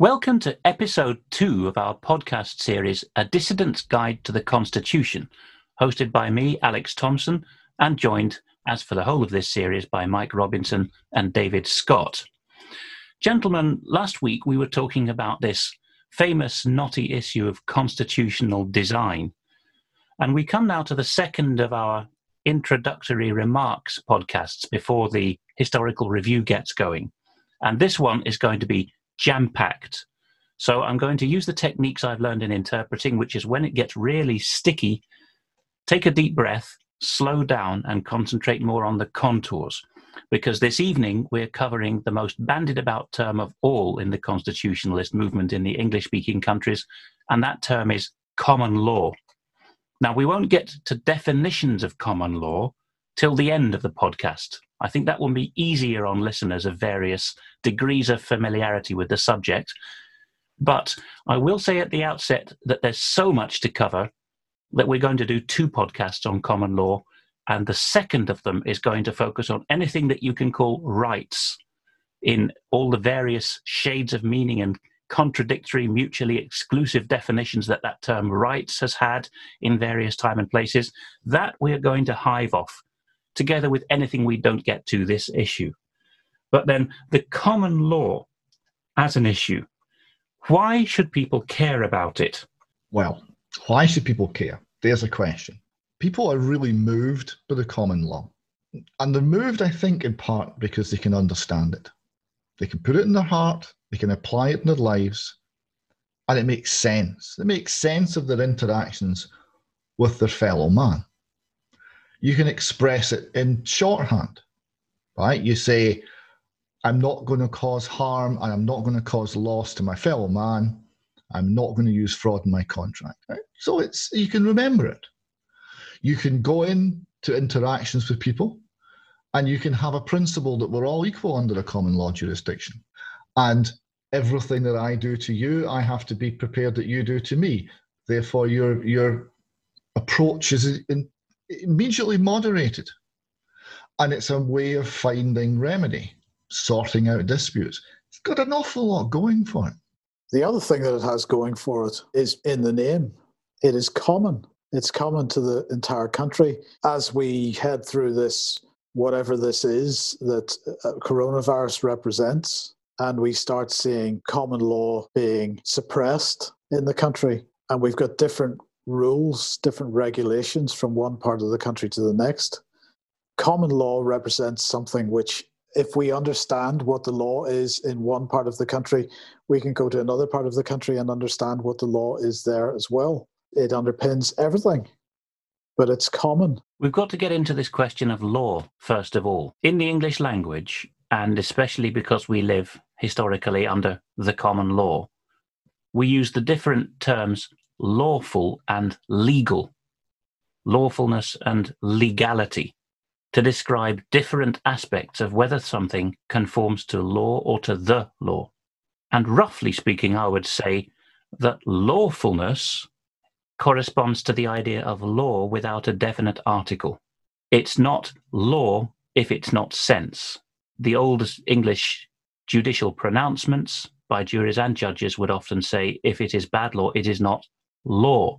Welcome to episode two of our podcast series, A Dissident's Guide to the Constitution, hosted by me, Alex Thomson, and joined, as for the whole of this series, by Mike Robinson and David Scott. Gentlemen, last week we were talking about this famous knotty issue of constitutional design. And we come now to the second of our introductory remarks podcasts before the historical review gets going. And this one is going to be jam packed. So I'm going to use the techniques I've learned in interpreting, which is when it gets really sticky, take a deep breath, slow down, and concentrate more on the contours. Because this evening we're covering the most bandied about term of all in the constitutionalist movement in the English speaking countries, and that term is common law. Now, we won't get to definitions of common law till the end of the podcast. I think that will be easier on listeners of various degrees of familiarity with the subject. But I will say at the outset that there's so much to cover that we're going to do two podcasts on common law. And the second of them is going to focus on anything that you can call rights in all the various shades of meaning and contradictory, mutually exclusive definitions that that term rights has had in various time and places. That we're going to hive off together with anything we don't get to this issue. But then the common law as an issue, why should people care about it? Well, why should people care? There's a question. People are really moved by the common law. And they're moved, I think, in part because they can understand it. They can put it in their heart, they can apply it in their lives, and it makes sense. It makes sense of their interactions with their fellow man you can express it in shorthand, right? You say, I'm not going to cause harm and I'm not going to cause loss to my fellow man. I'm not going to use fraud in my contract. Right? So it's you can remember it. You can go in to interactions with people and you can have a principle that we're all equal under a common law jurisdiction. And everything that I do to you, I have to be prepared that you do to me. Therefore, your your approach is in, immediately moderated. And it's a way of finding remedy, sorting out disputes. It's got an awful lot going for it. The other thing that it has going for it is in the name. It is common. It's common to the entire country. As we head through this, whatever this is that uh, coronavirus represents, and we start seeing common law being suppressed in the country, and we've got different rules, different regulations from one part of the country to the next. Common law represents something which, if we understand what the law is in one part of the country, we can go to another part of the country and understand what the law is there as well. It underpins everything, but it's common. We've got to get into this question of law, first of all. In the English language, and especially because we live historically under the common law, we use the different terms lawful and legal, lawfulness and legality, to describe different aspects of whether something conforms to law or to the law. And roughly speaking, I would say that lawfulness corresponds to the idea of law without a definite article. It's not law if it's not sense. The old English judicial pronouncements by juries and judges would often say, if it is bad law, it is not law.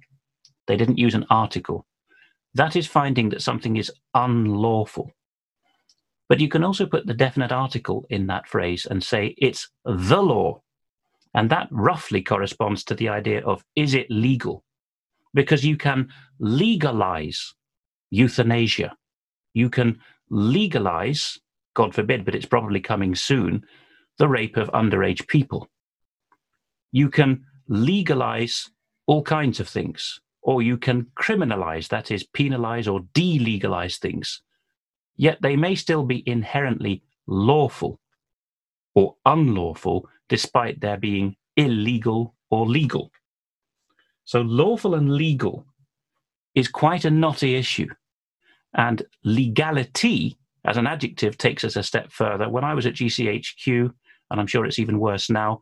They didn't use an article. That is finding that something is unlawful. But you can also put the definite article in that phrase and say it's the law. And that roughly corresponds to the idea of is it legal? Because you can legalize euthanasia. You can legalize, God forbid, but it's probably coming soon, the rape of underage people. You can legalize all kinds of things. Or you can criminalize, that is, penalize or delegalize things. Yet they may still be inherently lawful or unlawful, despite their being illegal or legal. So, lawful and legal is quite a knotty issue. And legality, as an adjective, takes us a step further. When I was at GCHQ, and I'm sure it's even worse now,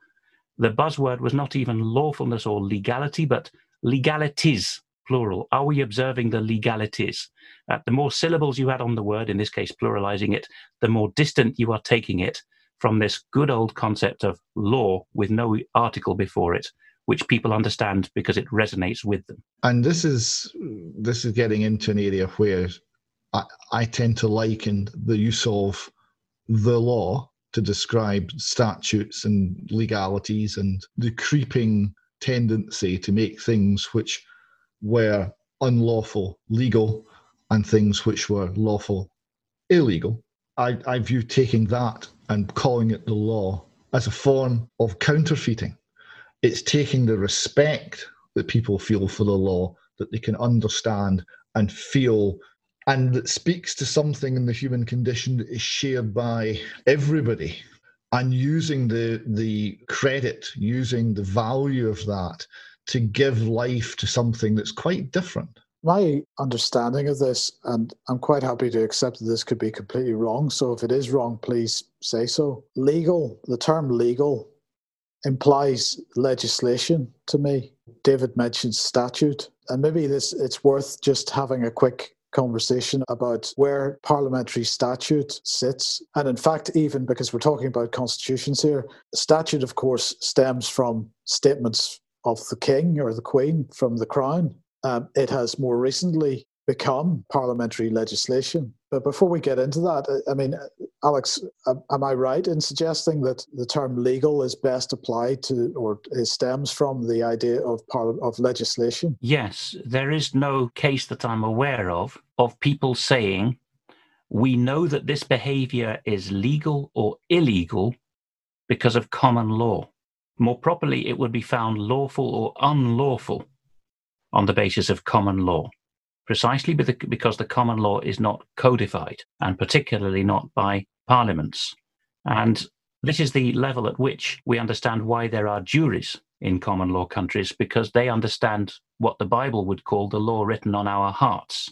the buzzword was not even lawfulness or legality, but legalities, plural. Are we observing the legalities? Uh, the more syllables you add on the word, in this case pluralizing it, the more distant you are taking it from this good old concept of law with no article before it, which people understand because it resonates with them. And this is this is getting into an area where I, I tend to liken the use of the law to describe statutes and legalities and the creeping tendency to make things which were unlawful legal and things which were lawful illegal. I, I view taking that and calling it the law as a form of counterfeiting. It's taking the respect that people feel for the law that they can understand and feel and that speaks to something in the human condition that is shared by everybody. And using the the credit using the value of that to give life to something that's quite different. My understanding of this and i'm quite happy to accept that this could be completely wrong so if it is wrong please say so. Legal the term legal implies legislation to me. David mentioned statute and maybe this it's worth just having a quick conversation about where parliamentary statute sits. And in fact, even because we're talking about constitutions here, statute, of course, stems from statements of the king or the queen from the crown. Um, it has more recently become parliamentary legislation. But before we get into that, I mean, Alex, am I right in suggesting that the term legal is best applied to, or stems from the idea of of legislation? Yes, there is no case that I'm aware of of people saying we know that this behavior is legal or illegal because of common law. More properly, it would be found lawful or unlawful on the basis of common law precisely because the common law is not codified, and particularly not by parliaments. And this is the level at which we understand why there are juries in common law countries, because they understand what the Bible would call the law written on our hearts.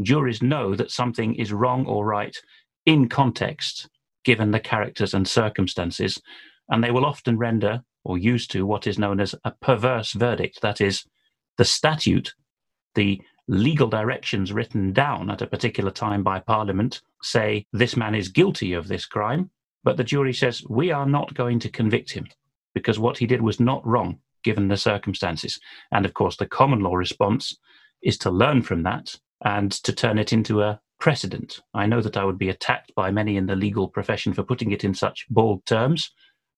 Juries know that something is wrong or right in context, given the characters and circumstances, and they will often render or use to what is known as a perverse verdict. That is, the statute, the legal directions written down at a particular time by Parliament say this man is guilty of this crime, but the jury says we are not going to convict him because what he did was not wrong given the circumstances. And of course, the common law response is to learn from that and to turn it into a precedent. I know that I would be attacked by many in the legal profession for putting it in such bald terms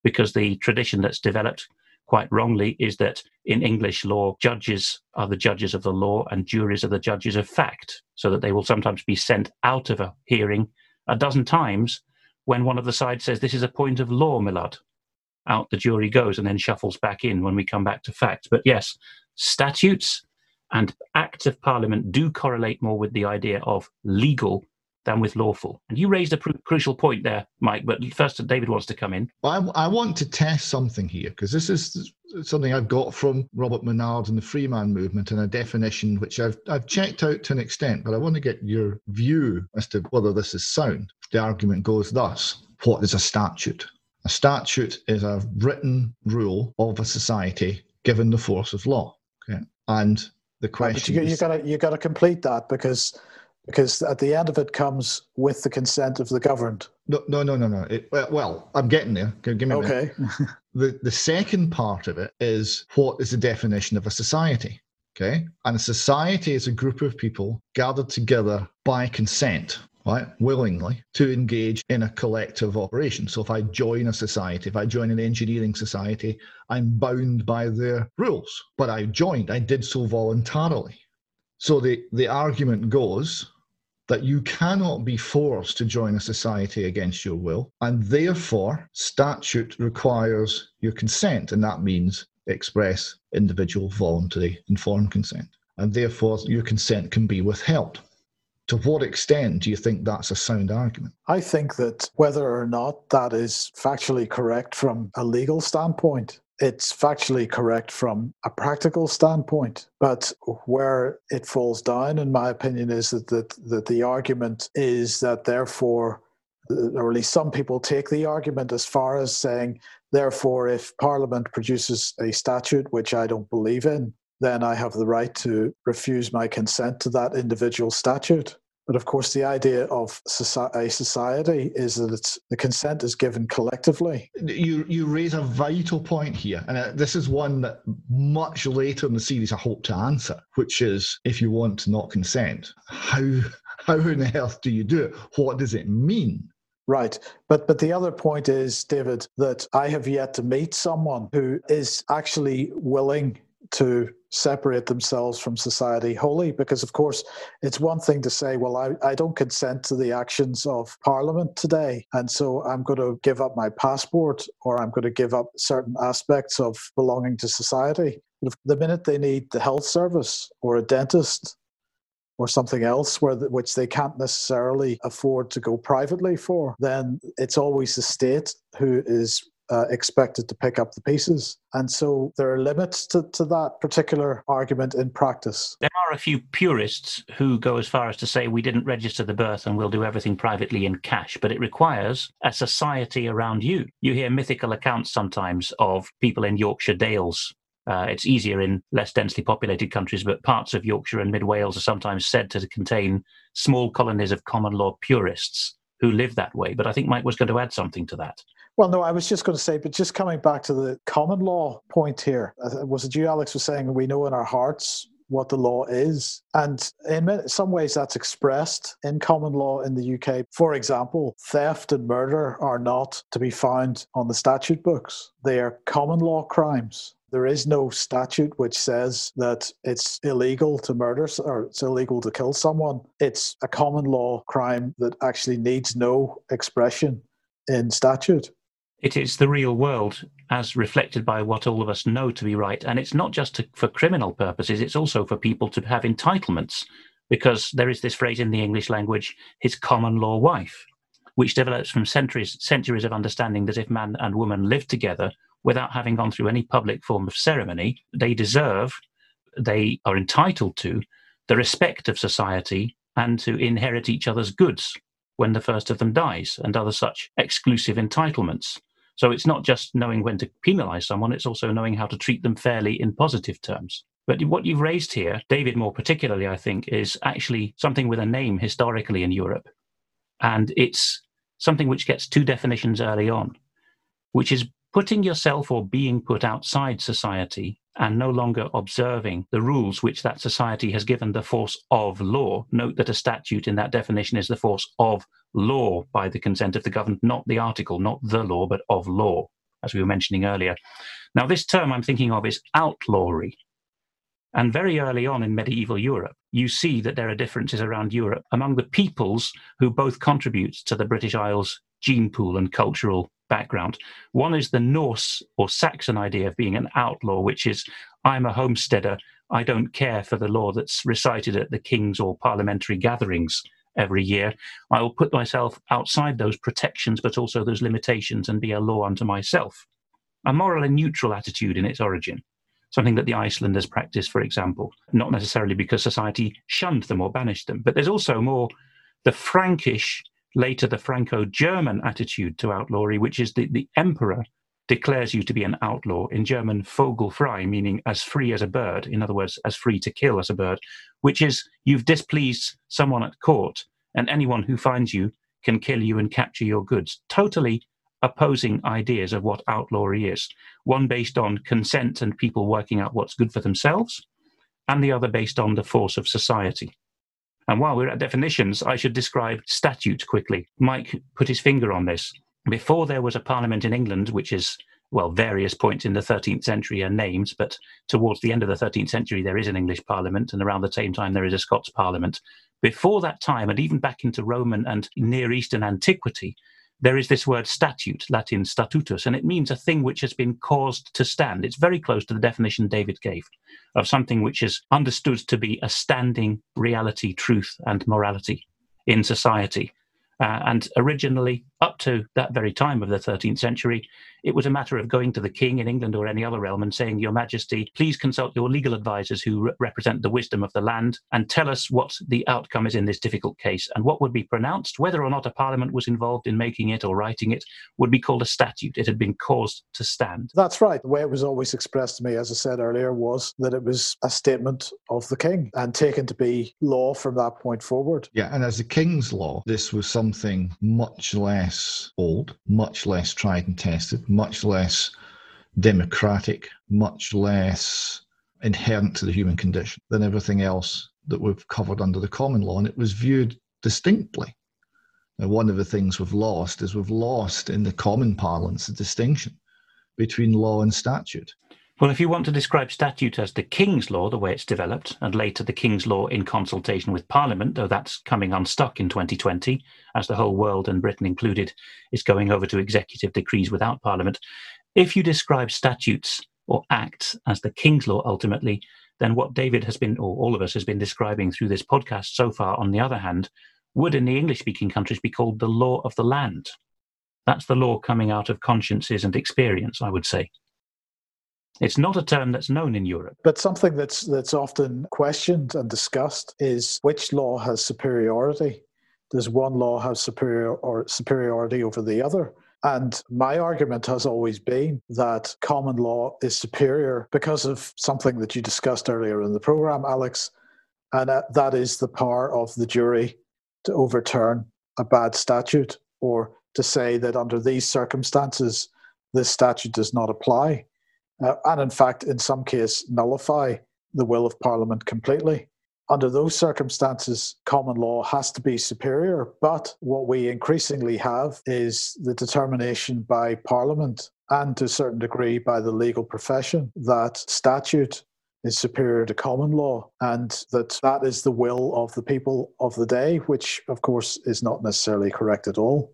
because the tradition that's developed quite wrongly is that in English law, judges are the judges of the law and juries are the judges of fact, so that they will sometimes be sent out of a hearing a dozen times when one of the sides says, This is a point of law, Millard. Out the jury goes and then shuffles back in when we come back to fact. But yes, statutes and acts of parliament do correlate more with the idea of legal than with lawful. And you raised a pr- crucial point there, Mike, but first David wants to come in. I, I want to test something here because this is something I've got from Robert Menard and the Freeman movement and a definition which I've, I've checked out to an extent, but I want to get your view as to whether this is sound. The argument goes thus What is a statute? A statute is a written rule of a society given the force of law. Okay. And the question but you, you gotta you gotta complete that because because at the end of it comes with the consent of the governed. No, no, no, no, no. It, well, I'm getting there. Give me okay. the the second part of it is what is the definition of a society? Okay, and a society is a group of people gathered together by consent. Right, willingly to engage in a collective operation. So, if I join a society, if I join an engineering society, I'm bound by their rules. But I joined, I did so voluntarily. So the, the argument goes that you cannot be forced to join a society against your will, and therefore statute requires your consent, and that means express individual voluntary informed consent, and therefore your consent can be withheld. To what extent do you think that's a sound argument? I think that whether or not that is factually correct from a legal standpoint it's factually correct from a practical standpoint. But where it falls down, in my opinion, is that, that, that the argument is that therefore, or at least some people take the argument as far as saying, therefore, if Parliament produces a statute, which I don't believe in, then I have the right to refuse my consent to that individual statute. But of course, the idea of a society is that the consent is given collectively. You you raise a vital point here, and uh, this is one that much later in the series I hope to answer, which is if you want to not consent, how how on earth do you do it? What does it mean? Right. But but the other point is, David, that I have yet to meet someone who is actually willing to separate themselves from society wholly because of course it's one thing to say well I, I don't consent to the actions of parliament today and so i'm going to give up my passport or i'm going to give up certain aspects of belonging to society. But the minute they need the health service or a dentist or something else where the, which they can't necessarily afford to go privately for, then it's always the state who is uh, expected to pick up the pieces. And so there are limits to, to that particular argument in practice. There are a few purists who go as far as to say we didn't register the birth and we'll do everything privately in cash, but it requires a society around you. You hear mythical accounts sometimes of people in Yorkshire Dales uh, it's easier in less densely populated countries, but parts of Yorkshire and Mid Wales are sometimes said to contain small colonies of common law purists who live that way. But I think Mike was going to add something to that. Well, no, I was just going to say, but just coming back to the common law point here, uh, was it you, Alex, was saying we know in our hearts what the law is. And in some ways, that's expressed in common law in the UK. For example, theft and murder are not to be found on the statute books, they are common law crimes. There is no statute which says that it's illegal to murder or it's illegal to kill someone. It's a common law crime that actually needs no expression in statute. It is the real world as reflected by what all of us know to be right. And it's not just to, for criminal purposes, it's also for people to have entitlements, because there is this phrase in the English language, his common law wife, which develops from centuries, centuries of understanding that if man and woman live together without having gone through any public form of ceremony, they deserve, they are entitled to the respect of society and to inherit each other's goods when the first of them dies and other such exclusive entitlements. So it's not just knowing when to penalize someone, it's also knowing how to treat them fairly in positive terms. But what you've raised here, David more particularly, I think, is actually something with a name historically in Europe. And it's something which gets two definitions early on, which is putting yourself or being put outside society and no longer observing the rules which that society has given the force of law. Note that a statute in that definition is the force of law by the consent of the governed, not the article, not the law, but of law, as we were mentioning earlier. Now, this term I'm thinking of is outlawry. And very early on in medieval Europe, you see that there are differences around Europe among the peoples who both contribute to the British Isles gene pool and cultural background. One is the Norse or Saxon idea of being an outlaw, which is I'm a homesteader. I don't care for the law that's recited at the king's or parliamentary gatherings every year. I will put myself outside those protections, but also those limitations and be a law unto myself. A moral and neutral attitude in its origin, something that the Icelanders practiced, for example, not necessarily because society shunned them or banished them, but there's also more the Frankish, later the Franco German attitude to outlawry, which is the, the emperor declares you to be an outlaw. In German, vogelfrei, meaning as free as a bird, in other words, as free to kill as a bird, which is you've displeased someone at court, and anyone who finds you can kill you and capture your goods. Totally opposing ideas of what outlawry is. One based on consent and people working out what's good for themselves, and the other based on the force of society. And while we're at definitions, I should describe statute quickly. Mike put his finger on this before there was a parliament in England, which is well, various points in the 13th century are named, but towards the end of the 13th century, there is an English parliament, and around the same time, there is a Scots parliament. Before that time, and even back into Roman and Near Eastern antiquity, there is this word statute, Latin statutus, and it means a thing which has been caused to stand. It's very close to the definition David gave of something which is understood to be a standing reality, truth, and morality in society. Uh, and originally, up to that very time of the 13th century, it was a matter of going to the king in England or any other realm and saying, Your Majesty, please consult your legal advisors who re- represent the wisdom of the land and tell us what the outcome is in this difficult case. And what would be pronounced, whether or not a parliament was involved in making it or writing it, would be called a statute. It had been caused to stand. That's right. The way it was always expressed to me, as I said earlier, was that it was a statement of the king and taken to be law from that point forward. Yeah, and as a king's law, this was something much less old, much less tried and tested, much less democratic, much less inherent to the human condition than everything else that we've covered under the common law. And it was viewed distinctly. Now, one of the things we've lost is we've lost in the common parlance the distinction between law and statute. Well, if you want to describe statute as the King's Law, the way it's developed, and later the King's Law in consultation with Parliament, though that's coming unstuck in 2020, as the whole world and Britain included is going over to executive decrees without Parliament. If you describe statutes or acts as the King's Law ultimately, then what David has been, or all of us has been describing through this podcast so far, on the other hand, would in the English speaking countries be called the law of the land. That's the law coming out of consciences and experience, I would say. It's not a term that's known in Europe. But something that's that's often questioned and discussed is which law has superiority. Does one law have superior or superiority over the other? And my argument has always been that common law is superior because of something that you discussed earlier in the program, Alex, and that is the power of the jury to overturn a bad statute or to say that under these circumstances, this statute does not apply uh, and in fact, in some case, nullify the will of Parliament completely. Under those circumstances, common law has to be superior. But what we increasingly have is the determination by Parliament and to a certain degree by the legal profession that statute is superior to common law and that that is the will of the people of the day, which of course is not necessarily correct at all.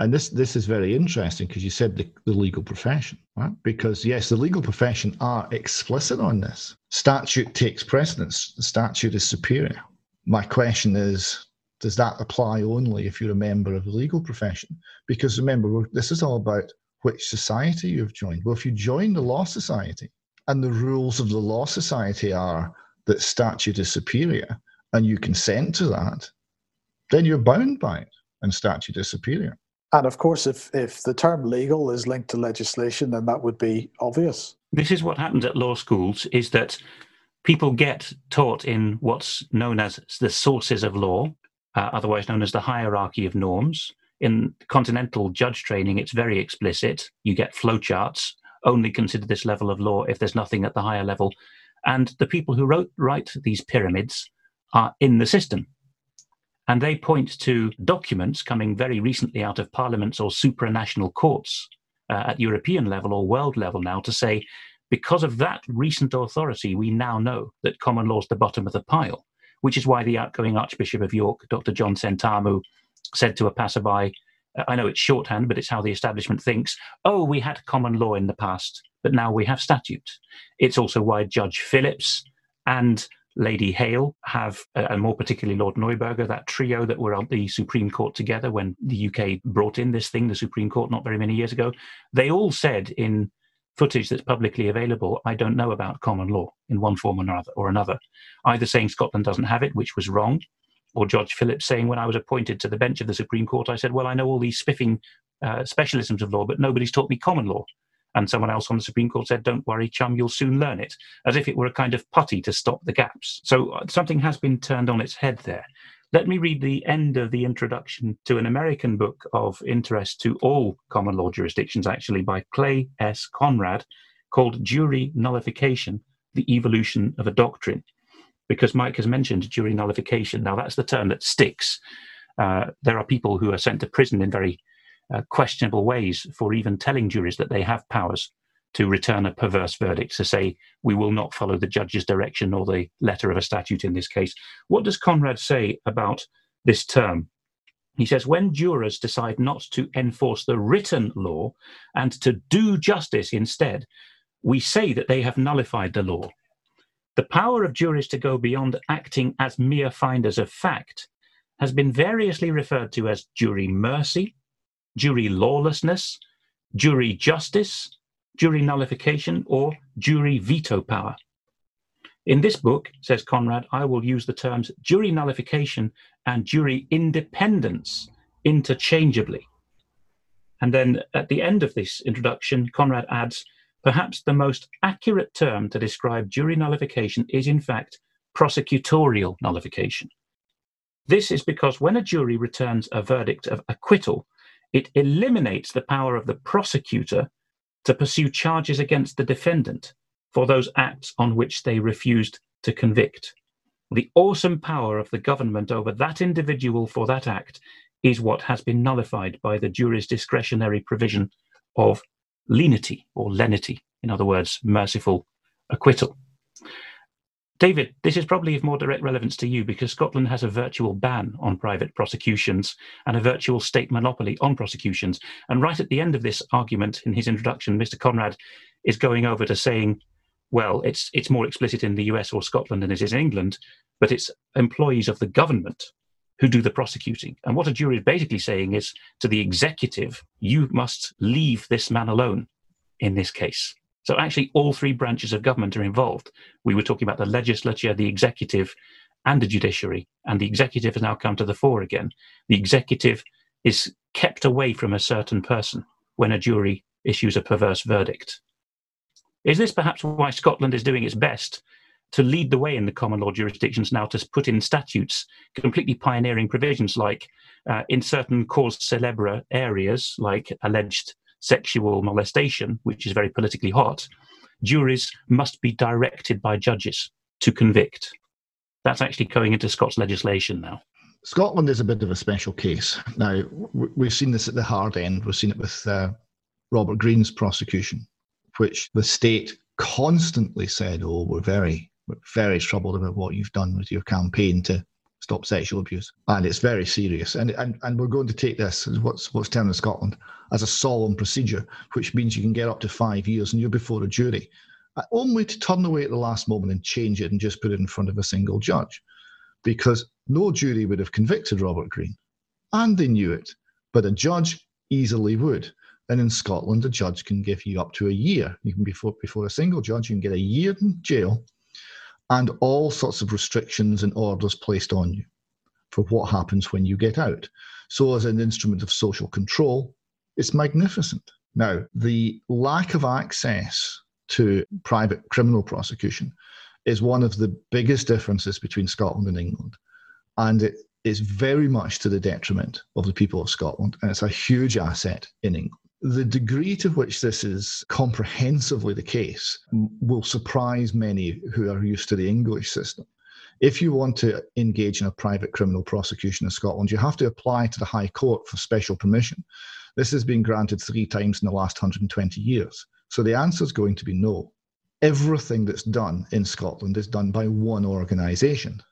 And this this is very interesting because you said the, the legal profession, right? Because yes, the legal profession are explicit on this. Statute takes precedence. The statute is superior. My question is, does that apply only if you're a member of the legal profession? Because remember, this is all about which society you've joined. Well, if you join the law society and the rules of the law society are that statute is superior and you consent to that, then you're bound by it and statute is superior. And of course, if, if the term legal is linked to legislation, then that would be obvious. This is what happens at law schools is that people get taught in what's known as the sources of law, uh, otherwise known as the hierarchy of norms. In continental judge training, it's very explicit. You get flowcharts, only consider this level of law if there's nothing at the higher level. And the people who wrote, write these pyramids are in the system. And they point to documents coming very recently out of parliaments or supranational courts uh, at European level or world level now to say, because of that recent authority, we now know that common law is the bottom of the pile, which is why the outgoing Archbishop of York, Dr. John Sentamu, said to a passerby, I know it's shorthand, but it's how the establishment thinks. Oh, we had common law in the past, but now we have statute. It's also why Judge Phillips and Lady Hale have, uh, and more particularly Lord Neuberger, that trio that were on the Supreme Court together when the UK brought in this thing, the Supreme Court, not very many years ago. They all said in footage that's publicly available, I don't know about common law in one form or another, or another. Either saying Scotland doesn't have it, which was wrong, or Judge Phillips saying, when I was appointed to the bench of the Supreme Court, I said, well, I know all these spiffing uh, specialisms of law, but nobody's taught me common law. And someone else on the Supreme Court said, Don't worry, chum, you'll soon learn it, as if it were a kind of putty to stop the gaps. So uh, something has been turned on its head there. Let me read the end of the introduction to an American book of interest to all common law jurisdictions, actually, by Clay S. Conrad, called Jury Nullification The Evolution of a Doctrine. Because Mike has mentioned jury nullification. Now, that's the term that sticks. Uh, there are people who are sent to prison in very uh, questionable ways for even telling juries that they have powers to return a perverse verdict, to say, we will not follow the judge's direction or the letter of a statute in this case. What does Conrad say about this term? He says, when jurors decide not to enforce the written law and to do justice instead, we say that they have nullified the law. The power of juries to go beyond acting as mere finders of fact has been variously referred to as jury mercy, jury lawlessness, jury justice, jury nullification, or jury veto power. In this book, says Conrad, I will use the terms jury nullification and jury independence interchangeably. And then at the end of this introduction, Conrad adds perhaps the most accurate term to describe jury nullification is, in fact, prosecutorial nullification. This is because when a jury returns a verdict of acquittal, it eliminates the power of the prosecutor to pursue charges against the defendant for those acts on which they refused to convict. The awesome power of the government over that individual for that act is what has been nullified by the jury's discretionary provision of lenity or lenity, in other words, merciful acquittal. David, this is probably of more direct relevance to you because Scotland has a virtual ban on private prosecutions and a virtual state monopoly on prosecutions. And right at the end of this argument, in his introduction, Mr. Conrad is going over to saying, well, it's it's more explicit in the US or Scotland than it is in England, but it's employees of the government who do the prosecuting. And what a jury is basically saying is to the executive, you must leave this man alone in this case. So actually, all three branches of government are involved. We were talking about the legislature, the executive, and the judiciary, and the executive has now come to the fore again. The executive is kept away from a certain person when a jury issues a perverse verdict. Is this perhaps why Scotland is doing its best to lead the way in the common law jurisdictions now to put in statutes completely pioneering provisions like uh, in certain cause célèbre areas like alleged sexual molestation, which is very politically hot, juries must be directed by judges to convict. That's actually going into Scots legislation now. Scotland is a bit of a special case. Now, we've seen this at the hard end. We've seen it with uh, Robert Green's prosecution, which the state constantly said, oh, we're very we're very troubled about what you've done with your campaign to stop sexual abuse. And it's very serious. And, and, and we're going to take this, what's, what's termed in Scotland, as a solemn procedure, which means you can get up to five years and you're before a jury, uh, only to turn away at the last moment and change it and just put it in front of a single judge. Because no jury would have convicted Robert Green. And they knew it. But a judge easily would. And in Scotland, a judge can give you up to a year. You can be before, before a single judge, you can get a year in jail and all sorts of restrictions and orders placed on you for what happens when you get out. So, as an instrument of social control, it's magnificent. Now, the lack of access to private criminal prosecution is one of the biggest differences between Scotland and England. And it is very much to the detriment of the people of Scotland. And it's a huge asset in England. The degree to which this is comprehensively the case will surprise many who are used to the English system. If you want to engage in a private criminal prosecution in Scotland, you have to apply to the High Court for special permission. This has been granted three times in the last 120 years. So the answer is going to be no. Everything that's done in Scotland is done by one organisation,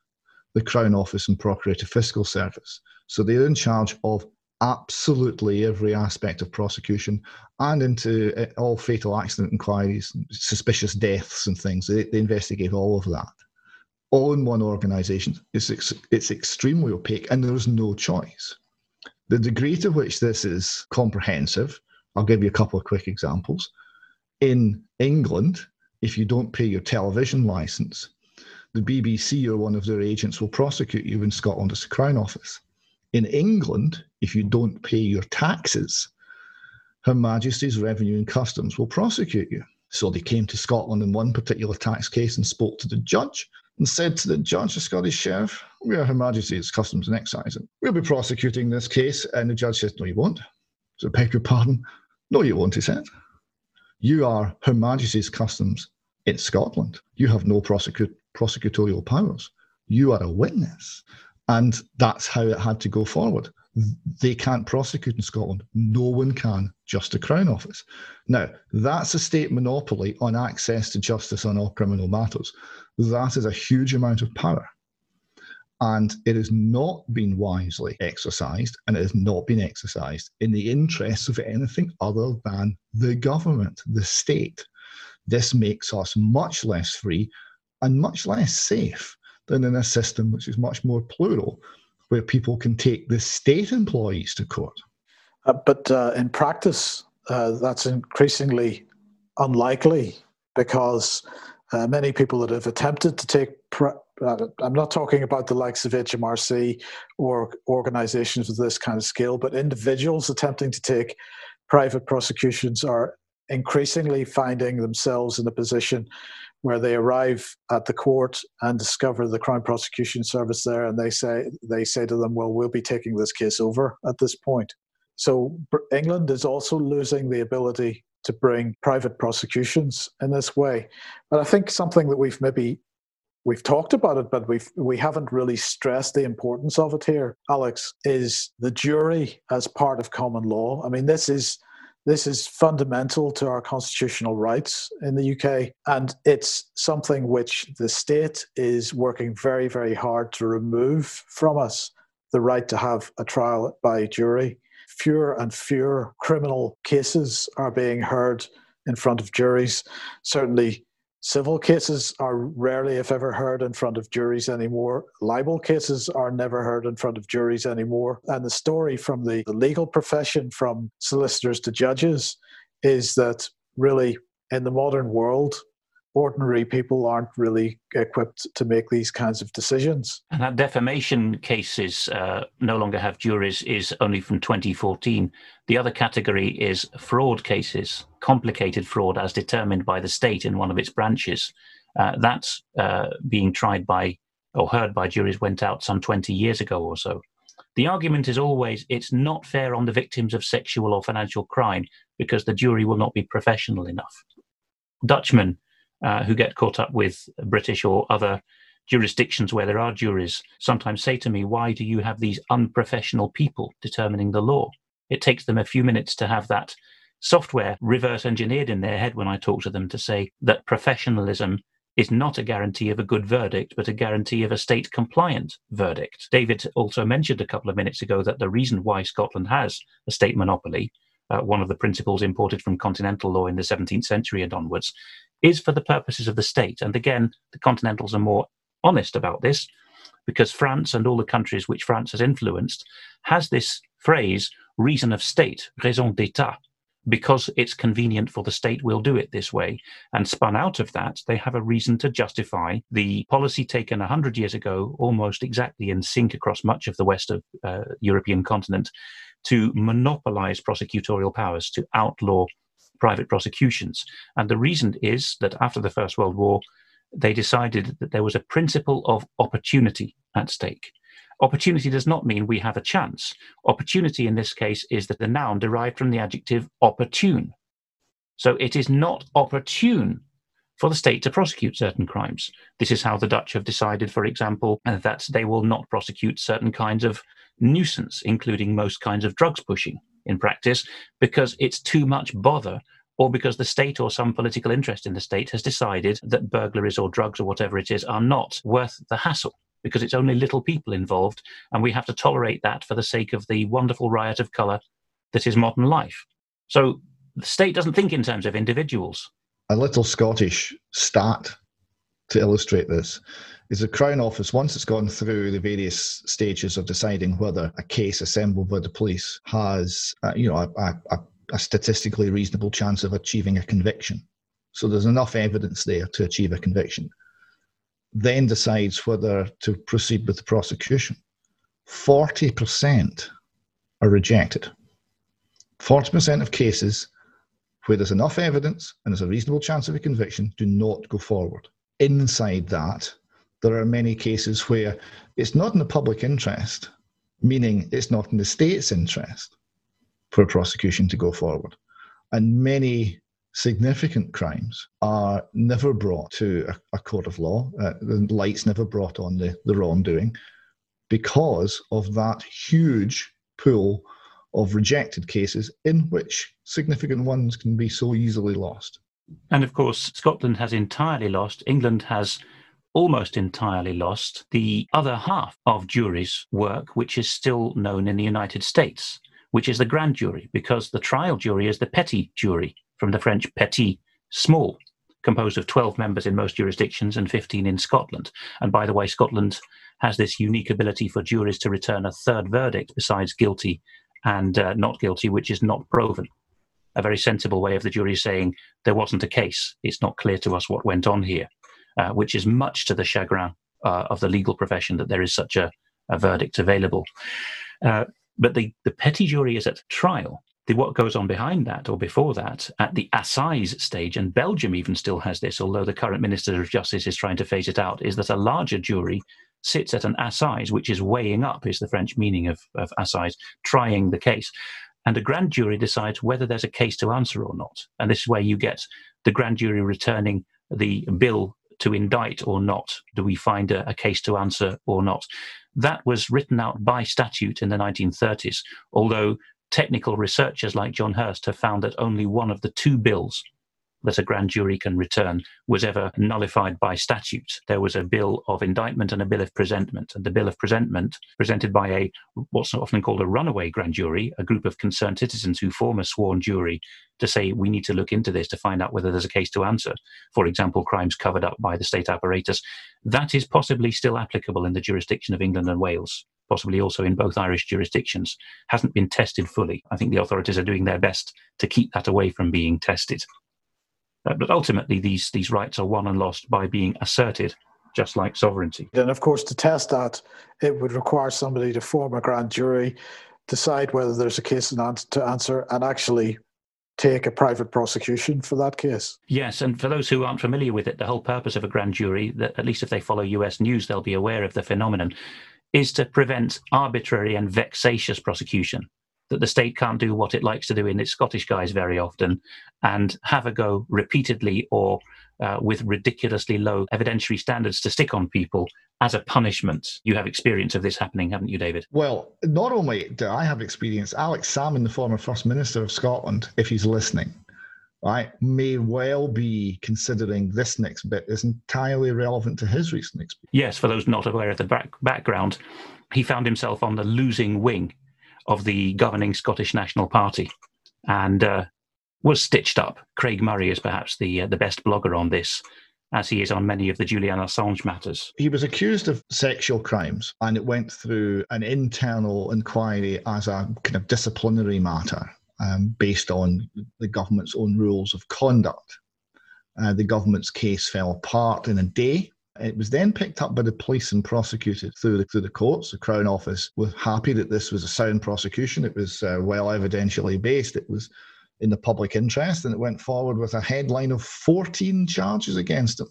the Crown Office and Procurator Fiscal Service. So they're in charge of absolutely every aspect of prosecution and into uh, all fatal accident inquiries, suspicious deaths and things. They, they investigate all of that. All in one organisation. It's, ex- it's extremely opaque and there's no choice. The degree to which this is comprehensive, I'll give you a couple of quick examples. In England, if you don't pay your television licence, the BBC or one of their agents will prosecute you in Scotland as the Crown Office. In England, if you don't pay your taxes, Her Majesty's Revenue and Customs will prosecute you. So they came to Scotland in one particular tax case and spoke to the judge and said to the judge, the Scottish Sheriff, We are Her Majesty's Customs and Excise. We'll be prosecuting this case. And the judge says, No, you won't. So, beg your pardon. No, you won't, he said. You are Her Majesty's Customs in Scotland. You have no prosecu- prosecutorial powers. You are a witness. And that's how it had to go forward. They can't prosecute in Scotland. No one can, just the Crown Office. Now, that's a state monopoly on access to justice on all criminal matters. That is a huge amount of power. And it has not been wisely exercised, and it has not been exercised in the interests of anything other than the government, the state. This makes us much less free and much less safe than in a system which is much more plural, where people can take the state employees to court. Uh, but uh, in practice, uh, that's increasingly unlikely because uh, many people that have attempted to take, uh, I'm not talking about the likes of HMRC or organizations of this kind of scale, but individuals attempting to take private prosecutions are increasingly finding themselves in a position where they arrive at the court and discover the Crown Prosecution Service there, and they say they say to them, "Well, we'll be taking this case over at this point." So England is also losing the ability to bring private prosecutions in this way. But I think something that we've maybe we've talked about it, but we've we haven't really stressed the importance of it here, Alex, is the jury as part of common law. I mean, this is this is fundamental to our constitutional rights in the UK, and it's something which the state is working very, very hard to remove from us the right to have a trial by jury fewer and fewer criminal cases are being heard in front of juries. Certainly, civil cases are rarely, if ever, heard in front of juries anymore. Libel cases are never heard in front of juries anymore. And the story from the, the legal profession, from solicitors to judges, is that really in the modern world, ordinary people aren't really equipped to make these kinds of decisions. And that defamation cases uh, no longer have juries is only from 2014. The other category is fraud cases, complicated fraud as determined by the state in one of its branches. Uh, that's uh, being tried by or heard by juries went out some 20 years ago or so. The argument is always it's not fair on the victims of sexual or financial crime because the jury will not be professional enough. Dutchmen uh, who get caught up with British or other jurisdictions where there are juries sometimes say to me, Why do you have these unprofessional people determining the law? It takes them a few minutes to have that software reverse engineered in their head when I talk to them to say that professionalism is not a guarantee of a good verdict, but a guarantee of a state compliant verdict. David also mentioned a couple of minutes ago that the reason why Scotland has a state monopoly, uh, one of the principles imported from continental law in the 17th century and onwards, is for the purposes of the state. And again, the Continentals are more honest about this because France and all the countries which France has influenced has this phrase reason of state, raison d'etat, because it's convenient for the state, we'll do it this way. And spun out of that, they have a reason to justify the policy taken 100 years ago, almost exactly in sync across much of the west of uh, European continent, to monopolize prosecutorial powers, to outlaw private prosecutions. And the reason is that after the First World War, they decided that there was a principle of opportunity at stake. Opportunity does not mean we have a chance. Opportunity in this case is that the noun derived from the adjective opportune. So it is not opportune for the state to prosecute certain crimes. This is how the Dutch have decided, for example, that they will not prosecute certain kinds of nuisance, including most kinds of drugs pushing in practice because it's too much bother or because the state or some political interest in the state has decided that burglaries or drugs or whatever it is are not worth the hassle because it's only little people involved and we have to tolerate that for the sake of the wonderful riot of colour that is modern life. So the state doesn't think in terms of individuals. A little Scottish stat to illustrate this is the Crown Office, once it's gone through the various stages of deciding whether a case assembled by the police has, uh, you know, a, a, a statistically reasonable chance of achieving a conviction. So there's enough evidence there to achieve a conviction. Then decides whether to proceed with the prosecution. 40% are rejected. 40% of cases where there's enough evidence and there's a reasonable chance of a conviction do not go forward. Inside that, there are many cases where it's not in the public interest, meaning it's not in the state's interest for a prosecution to go forward. And many significant crimes are never brought to a, a court of law. Uh, the light's never brought on the, the wrongdoing because of that huge pool of rejected cases in which significant ones can be so easily lost. And of course, Scotland has entirely lost, England has almost entirely lost the other half of jury's work, which is still known in the United States, which is the grand jury, because the trial jury is the petit jury, from the French petit, small. composed of 12 members in most jurisdictions and 15 in Scotland. And by the way, Scotland has this unique ability for juries to return a third verdict besides guilty and uh, not guilty, which is not proven. A very sensible way of the jury saying there wasn't a case. It's not clear to us what went on here, uh, which is much to the chagrin uh, of the legal profession that there is such a, a verdict available. Uh, but the, the petit jury is at trial the, what goes on behind that or before that at the assize stage, and Belgium even still has this, although the current Minister of Justice is trying to phase it out, is that a larger jury sits at an assize, which is weighing up, is the French meaning of, of assize, trying the case. And a grand jury decides whether there's a case to answer or not. And this is where you get the grand jury returning the bill to indict or not. Do we find a, a case to answer or not? That was written out by statute in the 1930s, although technical researchers like John Hirst have found that only one of the two bills that a grand jury can return was ever nullified by statute. There was a bill of indictment and a bill of presentment. And the bill of presentment, presented by a what's often called a runaway grand jury, a group of concerned citizens who form a sworn jury to say we need to look into this to find out whether there's a case to answer. For example, crimes covered up by the state apparatus. That is possibly still applicable in the jurisdiction of England and Wales possibly also in both Irish jurisdictions, hasn't been tested fully. I think the authorities are doing their best to keep that away from being tested. Uh, but ultimately, these, these rights are won and lost by being asserted, just like sovereignty. And of course, to test that, it would require somebody to form a grand jury, decide whether there's a case to answer, and actually take a private prosecution for that case. Yes, and for those who aren't familiar with it, the whole purpose of a grand jury, that at least if they follow US news, they'll be aware of the phenomenon, is to prevent arbitrary and vexatious prosecution that the state can't do what it likes to do in its Scottish guise very often and have a go repeatedly or uh, with ridiculously low evidentiary standards to stick on people as a punishment. You have experience of this happening, haven't you, David? Well, not only do I have experience, Alex Salmond, the former First Minister of Scotland, if he's listening, right, may well be considering this next bit is entirely relevant to his recent experience. Yes, for those not aware of the back- background, he found himself on the losing wing of the governing Scottish National Party, and uh, was stitched up. Craig Murray is perhaps the uh, the best blogger on this, as he is on many of the Julian Assange matters. He was accused of sexual crimes, and it went through an internal inquiry as a kind of disciplinary matter um, based on the government's own rules of conduct. Uh, the government's case fell apart in a day it was then picked up by the police and prosecuted through the, through the courts. The Crown Office was happy that this was a sound prosecution. It was uh, well evidentially based. It was in the public interest, and it went forward with a headline of 14 charges against him.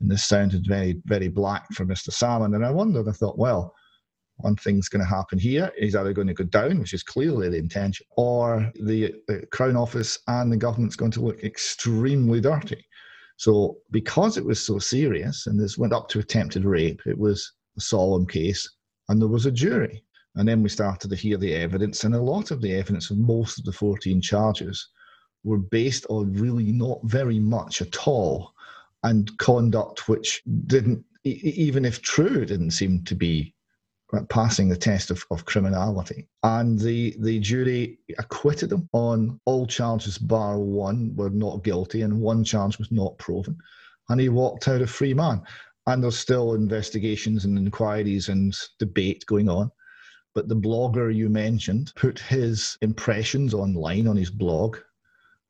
And this sounded very, very black for Mr. Salmond. And I wondered, I thought, well, one thing's going to happen here. He's either going to go down, which is clearly the intention, or the, the Crown Office and the government's going to look extremely dirty. So, because it was so serious and this went up to attempted rape, it was a solemn case and there was a jury. And then we started to hear the evidence, and a lot of the evidence of most of the 14 charges were based on really not very much at all and conduct which didn't, even if true, didn't seem to be passing the test of, of criminality. And the, the jury acquitted him on all charges, bar one, were not guilty, and one charge was not proven. And he walked out a free man. And there's still investigations and inquiries and debate going on. But the blogger you mentioned put his impressions online on his blog,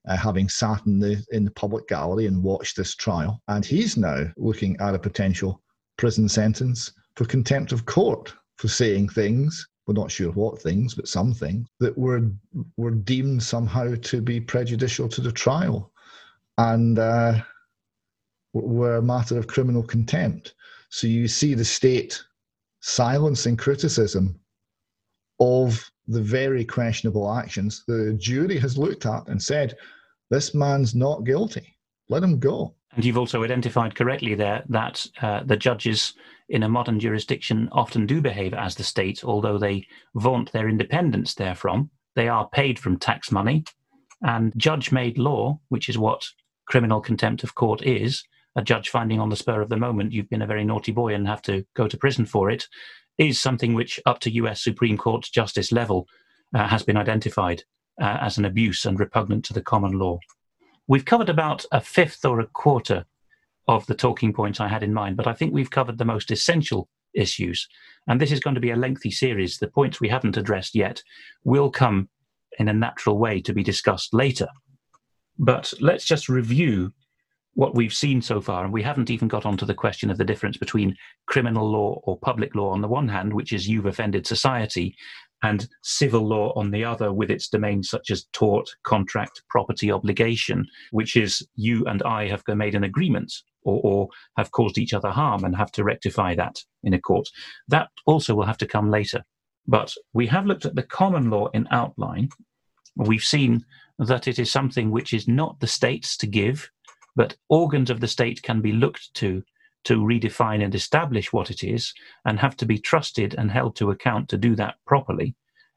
uh, having sat in the in the public gallery and watched this trial. And he's now looking at a potential prison sentence for contempt of court for saying things we're not sure what things, but some things that were were deemed somehow to be prejudicial to the trial, and uh, were a matter of criminal contempt. So you see the state silencing criticism of the very questionable actions the jury has looked at and said, "This man's not guilty. Let him go." And you've also identified correctly there that uh, the judges in a modern jurisdiction often do behave as the state, although they vaunt their independence therefrom. They are paid from tax money, and judge made law, which is what criminal contempt of court is, a judge finding on the spur of the moment you've been a very naughty boy and have to go to prison for it, is something which, up to US Supreme Court justice level, uh, has been identified uh, as an abuse and repugnant to the common law we've covered about a fifth or a quarter of the talking points I had in mind, but I think we've covered the most essential issues. And this is going to be a lengthy series. The points we haven't addressed yet will come in a natural way to be discussed later. But let's just review what we've seen so far, and we haven't even got onto the question of the difference between criminal law or public law on the one hand, which is you've offended society, and civil law on the other, with its domains such as tort, contract, property obligation, which is you and I have made an agreement or, or have caused each other harm and have to rectify that in a court. That also will have to come later. But we have looked at the common law in outline. We've seen that it is something which is not the state's to give, but organs of the state can be looked to to redefine and establish what it is and have to be trusted and held to account to do that properly.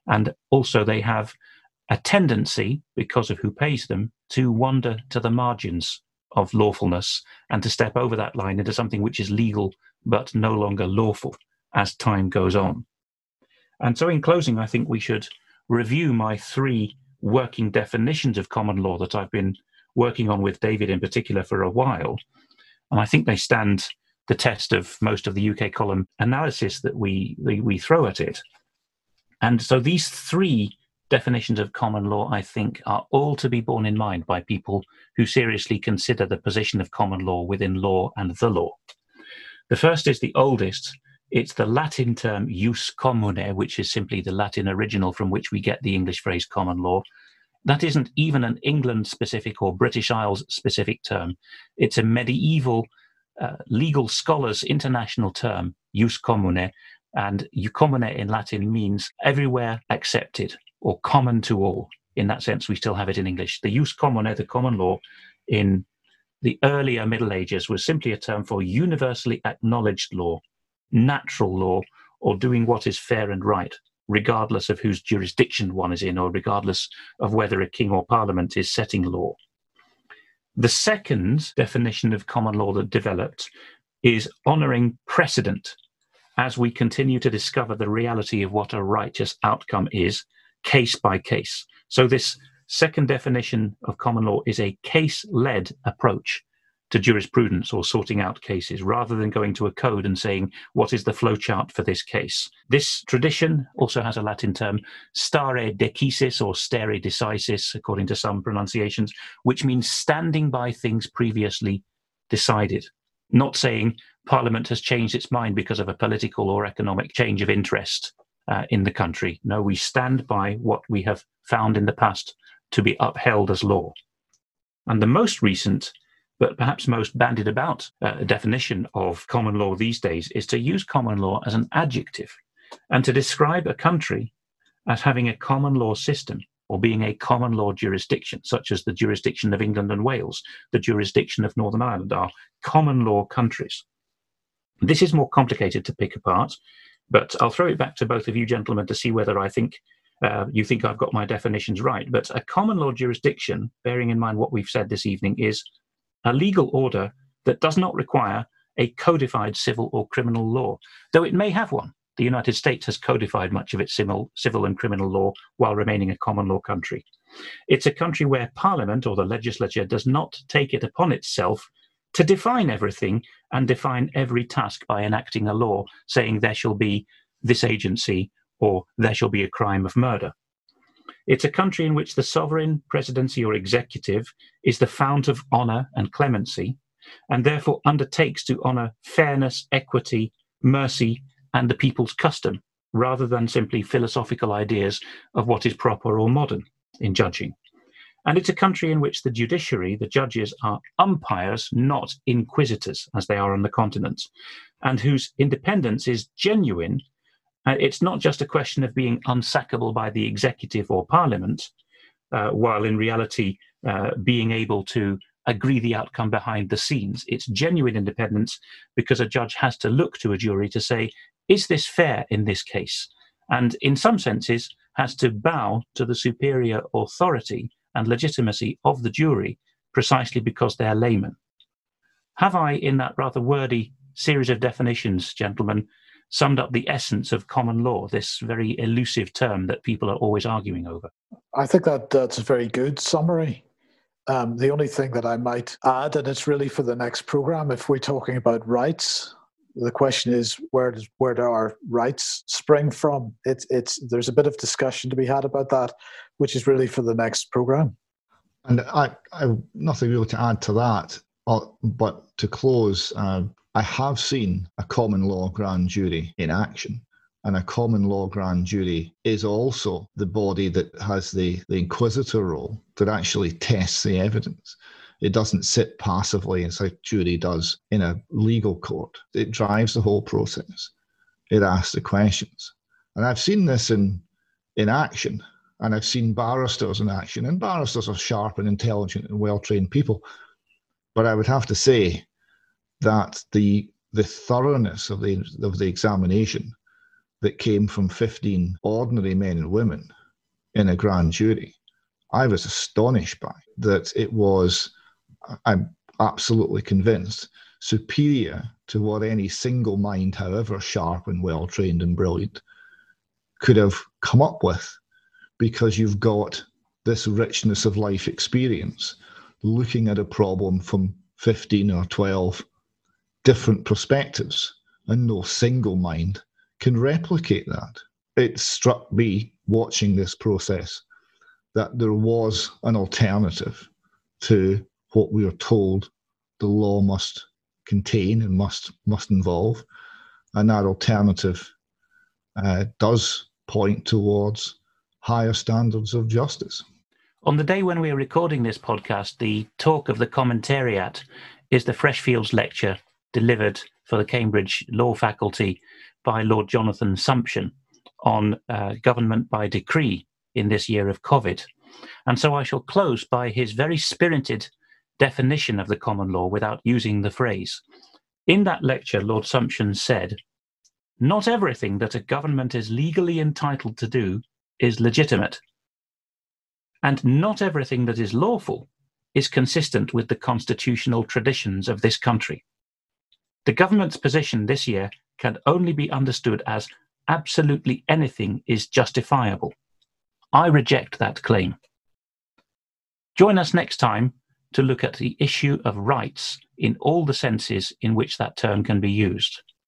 And also, they have a tendency, because of who pays them, to wander to the margins of lawfulness and to step over that line into something which is legal but no longer lawful as time goes on. And so, in closing, I think we should review my three working definitions of common law that I've been working on with David in particular for a while. And I think they stand the test of most of the UK column analysis that we, we, throw at it. And so these three definitions of common law, I think, are all to be borne in mind by people who seriously consider the position of common law within law and the law. The first is the oldest. It's the Latin term jus commune, which is simply the Latin original from which we get the English phrase common law. That isn't even an England specific or British Isles specific term. It's a medieval uh, legal scholars' international term, jus commune, and commune in Latin means everywhere accepted or common to all. In that sense, we still have it in English. The jus commune, the common law, in the earlier Middle Ages was simply a term for universally acknowledged law, natural law, or doing what is fair and right regardless of whose jurisdiction one is in or regardless of whether a king or parliament is setting law. The second definition of common law that developed is honouring precedent as we continue to discover the reality of what a righteous outcome is, case by case. So, this second definition of common law is a case led approach to jurisprudence or sorting out cases rather than going to a code and saying, what is the flowchart for this case? This tradition also has a Latin term, stare decisis or stare decisis, according to some pronunciations, which means standing by things previously decided, not saying Parliament has changed its mind because of a political or economic change of interest uh, in the country. No, we stand by what we have found in the past to be upheld as law. And the most recent but perhaps most bandied about uh, definition of common law these days is to use common law as an adjective and to describe a country as having a common law system or being a common law jurisdiction, such as the jurisdiction of England and Wales, the jurisdiction of Northern Ireland, are common law countries. This is more complicated to pick apart, but I'll throw it back to both of you gentlemen to see whether I think uh, you think I've got my definitions right. But a common law jurisdiction, bearing in mind what we've said this evening, is a legal order that does not require a codified civil or criminal law, though it may have one. The United States has codified much of its civil, civil and criminal law while remaining a common law country. It's a country where Parliament or the legislature does not take it upon itself to define everything and define every task by enacting a law saying there shall be this agency or there shall be a crime of murder. It's a country in which the sovereign, presidency, or executive is the fount of honor and clemency, and therefore undertakes to honor fairness, equity, mercy, and the people's custom, rather than simply philosophical ideas of what is proper or modern in judging. And it's a country in which the judiciary, the judges, are umpires, not inquisitors, as they are on the continent, and whose independence is genuine uh, it's not just a question of being unsackable by the executive or parliament, uh, while in reality uh, being able to agree the outcome behind the scenes. It's genuine independence because a judge has to look to a jury to say, is this fair in this case? And in some senses, has to bow to the superior authority and legitimacy of the jury precisely because they're laymen. Have I, in that rather wordy series of definitions, gentlemen, summed up the essence of common law, this very elusive term that people are always arguing over. I think that that's a very good summary. Um, the only thing that I might add, and it's really for the next program, if we're talking about rights, the question is where does where do our rights spring from? It's it's there's a bit of discussion to be had about that, which is really for the next program. And I, I nothing really to add to that, uh, but to close, uh, I have seen a common law grand jury in action. And a common law grand jury is also the body that has the, the inquisitor role that actually tests the evidence. It doesn't sit passively as a jury does in a legal court. It drives the whole process. It asks the questions. And I've seen this in, in action, and I've seen barristers in action, and barristers are sharp and intelligent and well trained people. But I would have to say that the the thoroughness of the of the examination that came from 15 ordinary men and women in a grand jury, I was astonished by that it was, I'm absolutely convinced, superior to what any single mind, however sharp and well trained and brilliant, could have come up with because you've got this richness of life experience looking at a problem from 15 or 12 different perspectives and no single mind can replicate that. It struck me watching this process that there was an alternative to what we are told the law must contain and must must involve, and that alternative uh, does point towards higher standards of justice. On the day when we are recording this podcast, the talk of the commentariat is the Freshfields lecture delivered for the Cambridge Law Faculty by Lord Jonathan Sumption on uh, government by decree in this year of COVID. And so I shall close by his very spirited definition of the common law without using the phrase. In that lecture, Lord Sumption said, Not everything that a government is legally entitled to do is legitimate. And not everything that is lawful is consistent with the constitutional traditions of this country. The government's position this year can only be understood as absolutely anything is justifiable. I reject that claim. Join us next time to look at the issue of rights in all the senses in which that term can be used.